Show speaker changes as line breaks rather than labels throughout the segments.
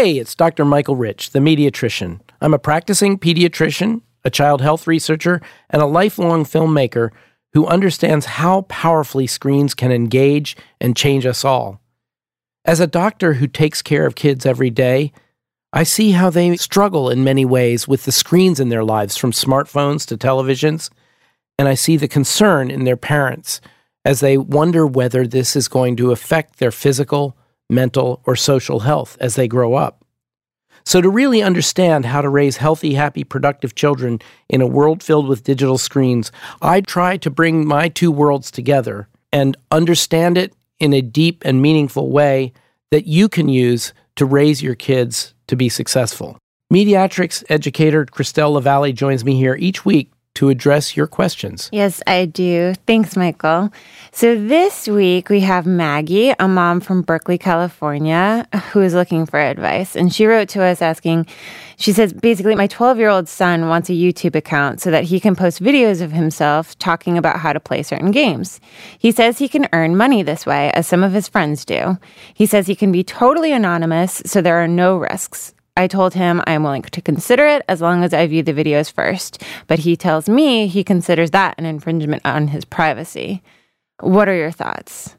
Hey, it's Dr. Michael Rich, the mediatrician. I'm a practicing pediatrician, a child health researcher, and a lifelong filmmaker who understands how powerfully screens can engage and change us all. As a doctor who takes care of kids every day, I see how they struggle in many ways with the screens in their lives, from smartphones to televisions, and I see the concern in their parents as they wonder whether this is going to affect their physical, mental, or social health as they grow up. So, to really understand how to raise healthy, happy, productive children in a world filled with digital screens, I try to bring my two worlds together and understand it in a deep and meaningful way that you can use to raise your kids to be successful. Mediatrics educator Kristelle Lavallee joins me here each week to address your questions.
Yes, I do. Thanks, Michael. So this week we have Maggie, a mom from Berkeley, California, who is looking for advice. And she wrote to us asking, she says, basically, my 12 year old son wants a YouTube account so that he can post videos of himself talking about how to play certain games. He says he can earn money this way, as some of his friends do. He says he can be totally anonymous, so there are no risks. I told him I am willing to consider it as long as I view the videos first, but he tells me he considers that an infringement on his privacy. What are your thoughts?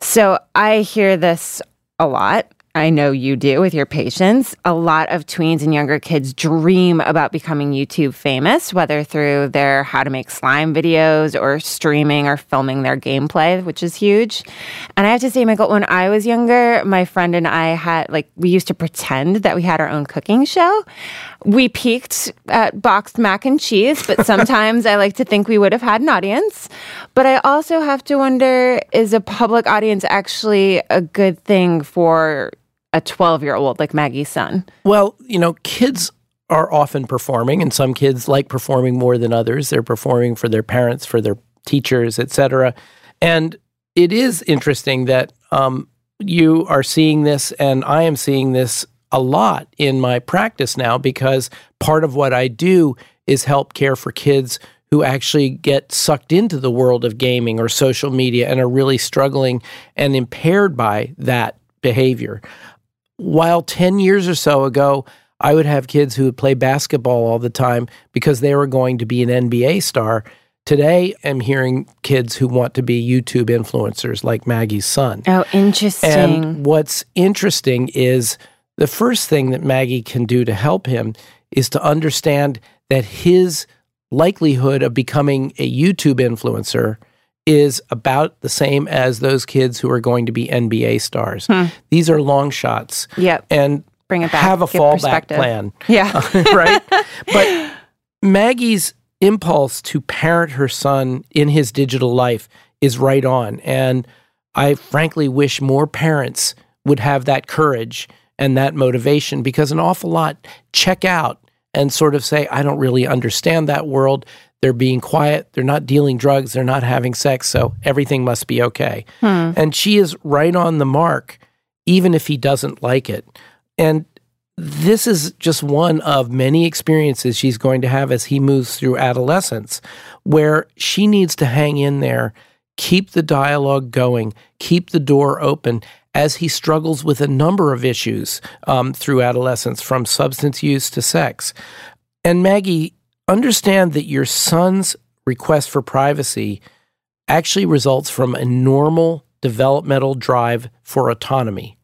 So I hear this a lot. I know you do with your patients. A lot of tweens and younger kids dream about becoming YouTube famous, whether through their how to make slime videos or streaming or filming their gameplay, which is huge. And I have to say, Michael, when I was younger, my friend and I had, like, we used to pretend that we had our own cooking show. We peaked at boxed mac and cheese, but sometimes I like to think we would have had an audience. But I also have to wonder is a public audience actually a good thing for a 12 year old like Maggie's son?
Well, you know, kids are often performing, and some kids like performing more than others. They're performing for their parents, for their teachers, etc. And it is interesting that um, you are seeing this, and I am seeing this a lot in my practice now because part of what I do is help care for kids who actually get sucked into the world of gaming or social media and are really struggling and impaired by that behavior while 10 years or so ago, I would have kids who would play basketball all the time because they were going to be an NBA star. Today, I'm hearing kids who want to be YouTube influencers like Maggie's son.
Oh, interesting.
And what's interesting is the first thing that Maggie can do to help him is to understand that his likelihood of becoming a YouTube influencer is about the same as those kids who are going to be NBA stars. Hmm. These are long shots.
Yep.
And
bring it back.
Have a fallback plan.
Yeah.
right? But Maggie's impulse to parent her son in his digital life is right on. And I frankly wish more parents would have that courage and that motivation because an awful lot check out and sort of say, I don't really understand that world. They're being quiet. They're not dealing drugs. They're not having sex. So everything must be okay. Hmm. And she is right on the mark, even if he doesn't like it. And this is just one of many experiences she's going to have as he moves through adolescence, where she needs to hang in there, keep the dialogue going, keep the door open as he struggles with a number of issues um, through adolescence, from substance use to sex. And Maggie understand that your son's request for privacy actually results from a normal developmental drive for autonomy.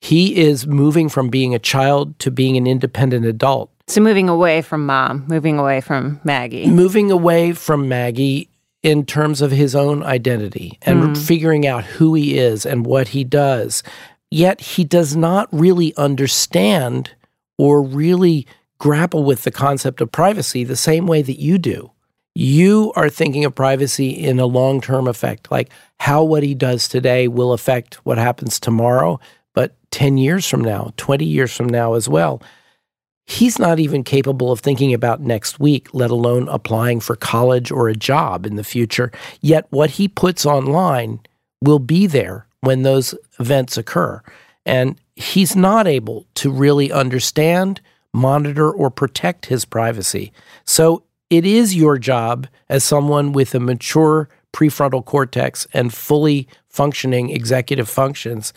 He is moving from being a child to being an independent adult.
So, moving away from mom, moving away from Maggie.
Moving away from Maggie in terms of his own identity and mm. figuring out who he is and what he does. Yet, he does not really understand or really grapple with the concept of privacy the same way that you do. You are thinking of privacy in a long term effect, like how what he does today will affect what happens tomorrow, but 10 years from now, 20 years from now as well. He's not even capable of thinking about next week, let alone applying for college or a job in the future. Yet what he puts online will be there when those events occur. And he's not able to really understand monitor, or protect his privacy. So it is your job as someone with a mature prefrontal cortex and fully functioning executive functions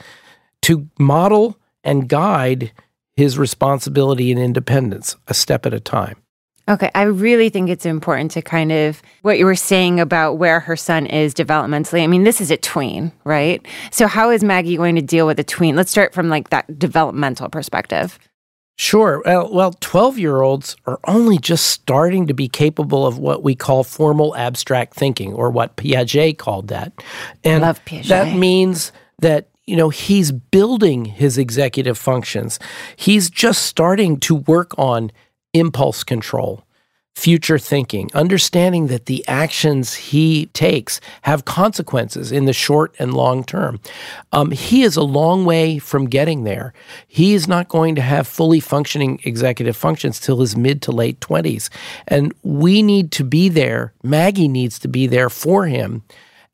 to model and guide his responsibility and independence a step at a time.
Okay, I really think it's important to kind of what you were saying about where her son is developmentally. I mean, this is a tween, right? So how is Maggie going to deal with a tween? Let's start from like that developmental perspective.
Sure. Well, well, 12 year olds are only just starting to be capable of what we call formal abstract thinking, or what Piaget called that.
And Love Piaget.
that means that you know, he's building his executive functions. He's just starting to work on impulse control, future thinking, understanding that the actions he takes have consequences in the short and long term. Um, he is a long way from getting there. He is not going to have fully functioning executive functions till his mid to late 20s. And we need to be there. Maggie needs to be there for him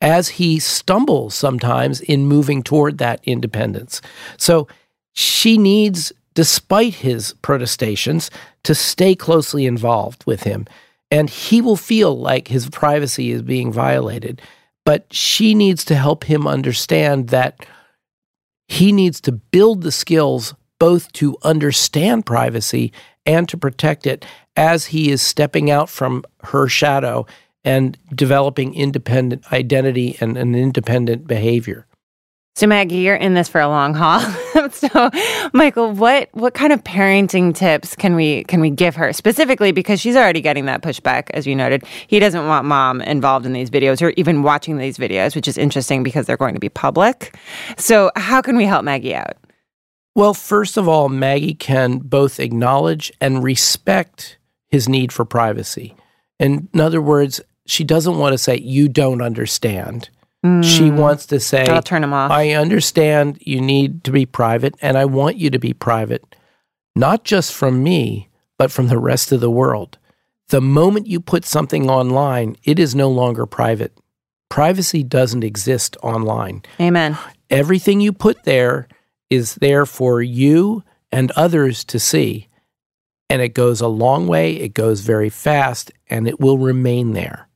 as he stumbles sometimes in moving toward that independence. So she needs despite his protestations, to stay closely involved with him. And he will feel like his privacy is being violated. But she needs to help him understand that he needs to build the skills both to understand privacy and to protect it as he is stepping out from her shadow and developing independent identity and an independent behavior.
So Maggie, you're in this for a long haul. so Michael, what what kind of parenting tips can we can we give her specifically because she's already getting that pushback as you noted. He doesn't want mom involved in these videos or even watching these videos, which is interesting because they're going to be public. So how can we help Maggie out?
Well, first of all, Maggie can both acknowledge and respect his need for privacy. In other words, she doesn't want to say you don't understand Mm. She wants to say,
I'll turn him off.
I understand you need to be private, and I want you to be private, not just from me, but from the rest of the world. The moment you put something online, it is no longer private. Privacy doesn't exist online.
Amen.
Everything you put there is there for you and others to see. And it goes a long way, it goes very fast, and it will remain there.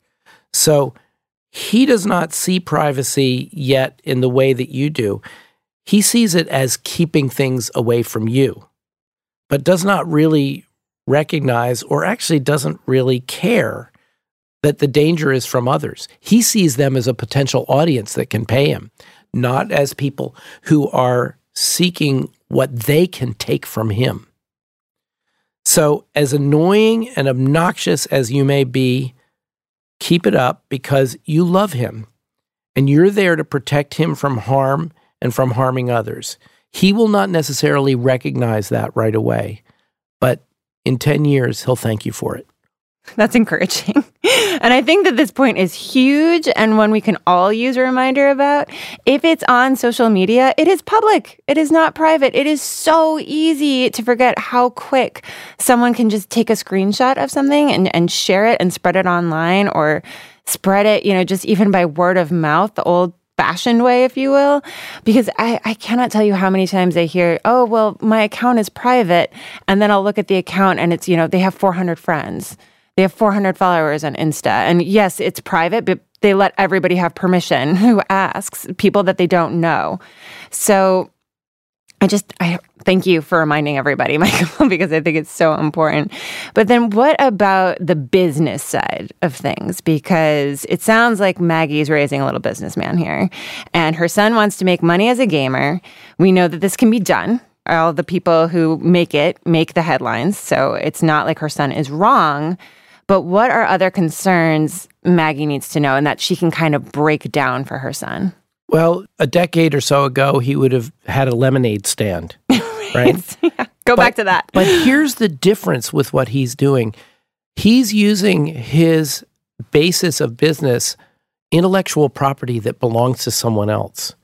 So, he does not see privacy yet in the way that you do. He sees it as keeping things away from you, but does not really recognize or actually doesn't really care that the danger is from others. He sees them as a potential audience that can pay him, not as people who are seeking what they can take from him. So, as annoying and obnoxious as you may be, Keep it up because you love him and you're there to protect him from harm and from harming others. He will not necessarily recognize that right away, but in 10 years, he'll thank you for it.
That's encouraging. and I think that this point is huge and one we can all use a reminder about. If it's on social media, it is public, it is not private. It is so easy to forget how quick someone can just take a screenshot of something and, and share it and spread it online or spread it, you know, just even by word of mouth, the old fashioned way, if you will, because I, I cannot tell you how many times I hear, oh, well, my account is private. And then I'll look at the account and it's, you know, they have 400 friends. They have 400 followers on Insta. And yes, it's private, but they let everybody have permission who asks, people that they don't know. So I just I thank you for reminding everybody, Michael, because I think it's so important. But then what about the business side of things? Because it sounds like Maggie's raising a little businessman here. And her son wants to make money as a gamer. We know that this can be done. All the people who make it make the headlines. So it's not like her son is wrong. But what are other concerns Maggie needs to know and that she can kind of break down for her son?
Well, a decade or so ago, he would have had a lemonade stand, right? yeah.
Go but, back to that.
but here's the difference with what he's doing he's using his basis of business, intellectual property that belongs to someone else.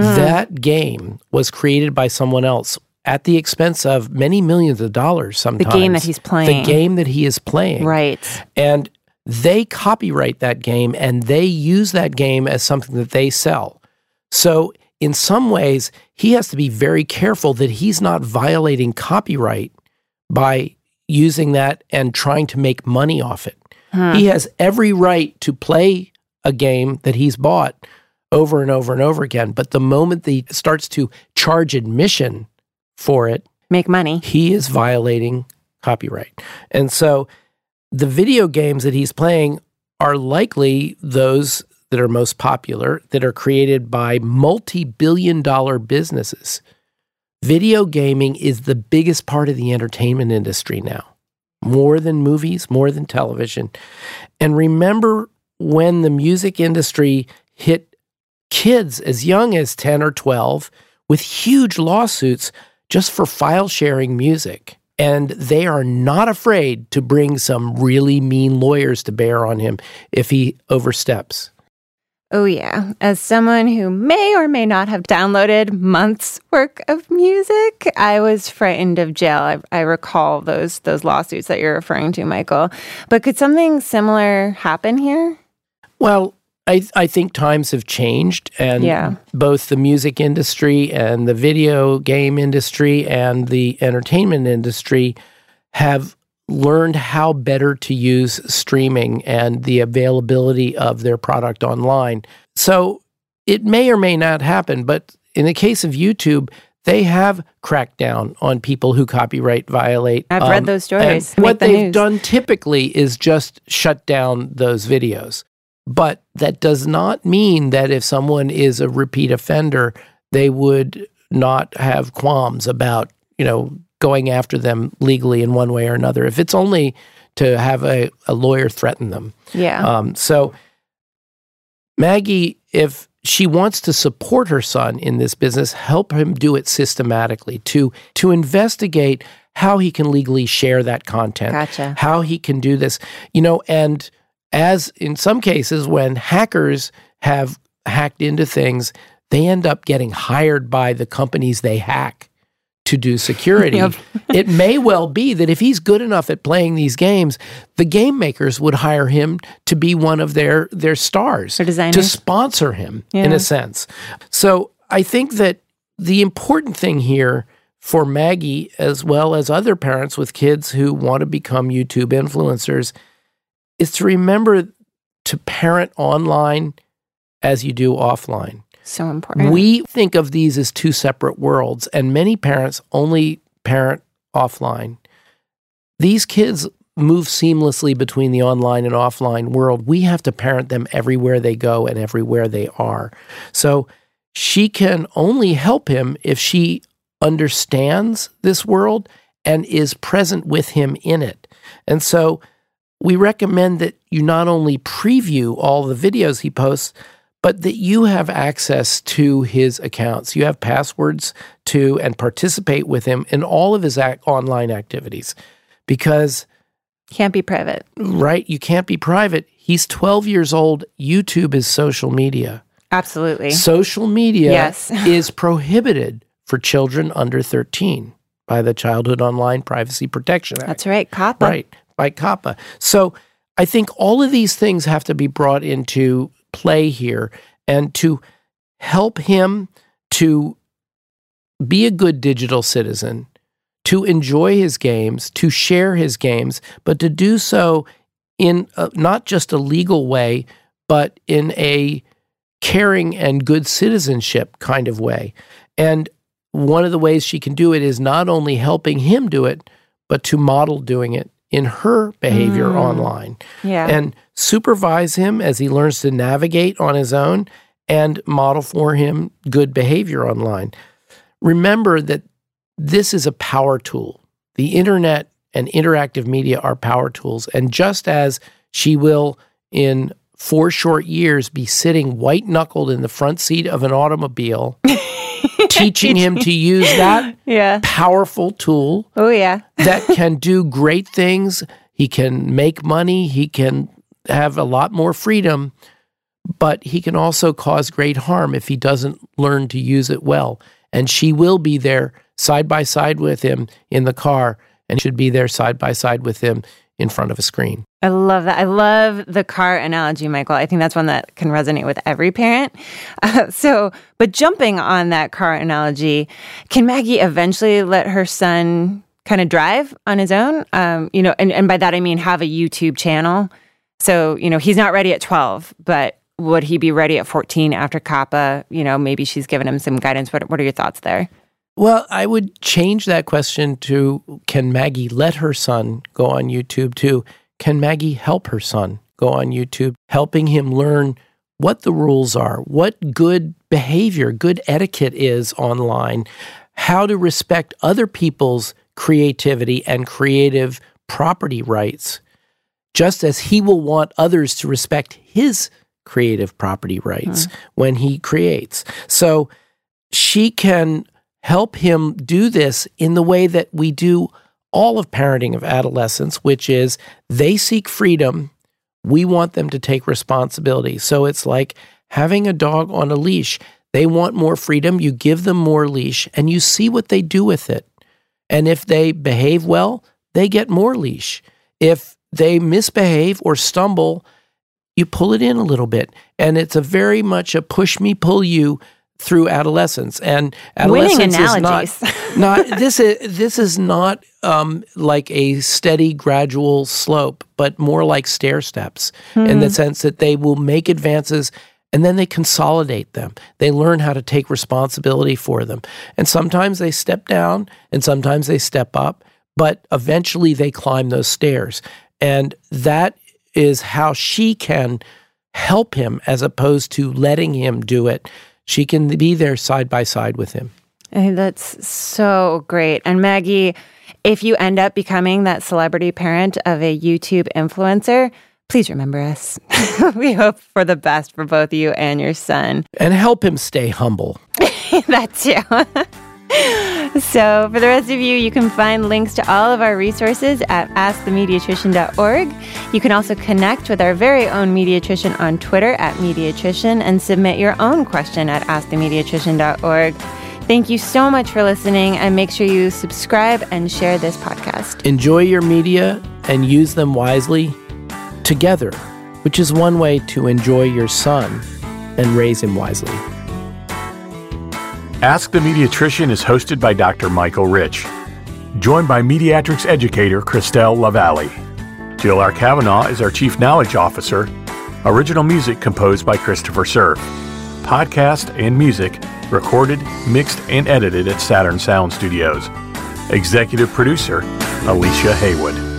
Mm. That game was created by someone else at the expense of many millions of dollars sometimes.
The game that he's playing.
The game that he is playing.
Right.
And they copyright that game and they use that game as something that they sell. So, in some ways, he has to be very careful that he's not violating copyright by using that and trying to make money off it. Hmm. He has every right to play a game that he's bought over and over and over again. But the moment that he starts to charge admission for it,
make money.
He is violating copyright. And so the video games that he's playing are likely those that are most popular, that are created by multi billion dollar businesses. Video gaming is the biggest part of the entertainment industry now, more than movies, more than television. And remember when the music industry hit kids as young as 10 or 12 with huge lawsuits just for file sharing music. And they are not afraid to bring some really mean lawyers to bear on him if he oversteps.
Oh, yeah. As someone who may or may not have downloaded months' work of music, I was frightened of jail. I, I, recall those those lawsuits that you're referring to, Michael. But could something similar happen here?
Well, I, I think times have changed, and
yeah.
both the music industry and the video game industry and the entertainment industry have learned how better to use streaming and the availability of their product online. So it may or may not happen, but in the case of YouTube, they have cracked down on people who copyright violate.
I've um, read those stories.
what
the
they've
news.
done typically is just shut down those videos. But that does not mean that if someone is a repeat offender, they would not have qualms about, you know, going after them legally in one way or another. If it's only to have a, a lawyer threaten them.
Yeah.
Um, so Maggie, if she wants to support her son in this business, help him do it systematically to to investigate how he can legally share that content.
Gotcha.
How he can do this. You know, and as in some cases when hackers have hacked into things, they end up getting hired by the companies they hack to do security. Yep. it may well be that if he's good enough at playing these games, the game makers would hire him to be one of their their stars, to sponsor him yeah. in a sense. So I think that the important thing here for Maggie, as well as other parents with kids who want to become YouTube influencers, is to remember to parent online as you do offline.
So important.
We think of these as two separate worlds, and many parents only parent offline. These kids move seamlessly between the online and offline world. We have to parent them everywhere they go and everywhere they are. So she can only help him if she understands this world and is present with him in it. And so we recommend that you not only preview all the videos he posts, but that you have access to his accounts. You have passwords to and participate with him in all of his online activities because
can't be private.
Right, you can't be private. He's 12 years old. YouTube is social media.
Absolutely.
Social media
yes.
is prohibited for children under 13 by the Childhood Online Privacy Protection Act.
That's right, COPPA.
Right, by. So I think all of these things have to be brought into play here and to help him to be a good digital citizen, to enjoy his games, to share his games, but to do so in a, not just a legal way, but in a caring and good citizenship kind of way. And one of the ways she can do it is not only helping him do it, but to model doing it in her behavior mm. online.
Yeah.
And supervise him as he learns to navigate on his own and model for him good behavior online. Remember that this is a power tool. The internet and interactive media are power tools. And just as she will, in four short years, be sitting white knuckled in the front seat of an automobile, teaching him to use that
yeah.
powerful tool.
Oh, yeah.
that can do great things. He can make money. He can have a lot more freedom, but he can also cause great harm if he doesn't learn to use it well. And she will be there side by side with him in the car and should be there side by side with him in front of a screen.
I love that. I love the car analogy, Michael. I think that's one that can resonate with every parent. Uh, so, but jumping on that car analogy, can Maggie eventually let her son kind of drive on his own? Um, you know, and, and by that I mean have a YouTube channel so, you know, he's not ready at 12, but would he be ready at 14 after COPPA? You know, maybe she's given him some guidance. What, what are your thoughts there?
Well, I would change that question to Can Maggie let her son go on YouTube to Can Maggie help her son go on YouTube, helping him learn what the rules are, what good behavior, good etiquette is online, how to respect other people's creativity and creative property rights, just as he will want others to respect his creative property rights hmm. when he creates. So she can help him do this in the way that we do all of parenting of adolescents, which is they seek freedom. We want them to take responsibility. So it's like having a dog on a leash. They want more freedom. You give them more leash and you see what they do with it. And if they behave well, they get more leash. If they misbehave or stumble, you pull it in a little bit. And it's a very much a push me, pull you through adolescence. And adolescence is not, not this is this is not um, like a steady, gradual slope, but more like stair steps mm-hmm. in the hmm. sense that they will make advances and then they consolidate them. They learn how to take responsibility for them. And sometimes they step down and sometimes they step up, but eventually they climb those stairs. And that is how she can help him as opposed to letting him do it. She can be there side by side with him.
that's so great. And Maggie, if you end up becoming that celebrity parent of a YouTube influencer, please remember us. we hope for the best for both you and your son.
And help him stay humble.
that too. so, for the rest of you, you can find links to all of our resources at askthemediatrician.org. You can also connect with our very own mediatrician on Twitter at mediatrician and submit your own question at askthemediatrician.org. Thank you so much for listening, and make sure you subscribe and share this podcast.
Enjoy your media and use them wisely together, which is one way to enjoy your son and raise him wisely.
Ask the Mediatrician is hosted by Dr. Michael Rich, joined by mediatrics educator Kristelle Lavallee. Jill R. Kavanaugh is our Chief Knowledge Officer. Original music composed by Christopher Surf. Podcast and music recorded, mixed, and edited at Saturn Sound Studios. Executive producer Alicia Haywood.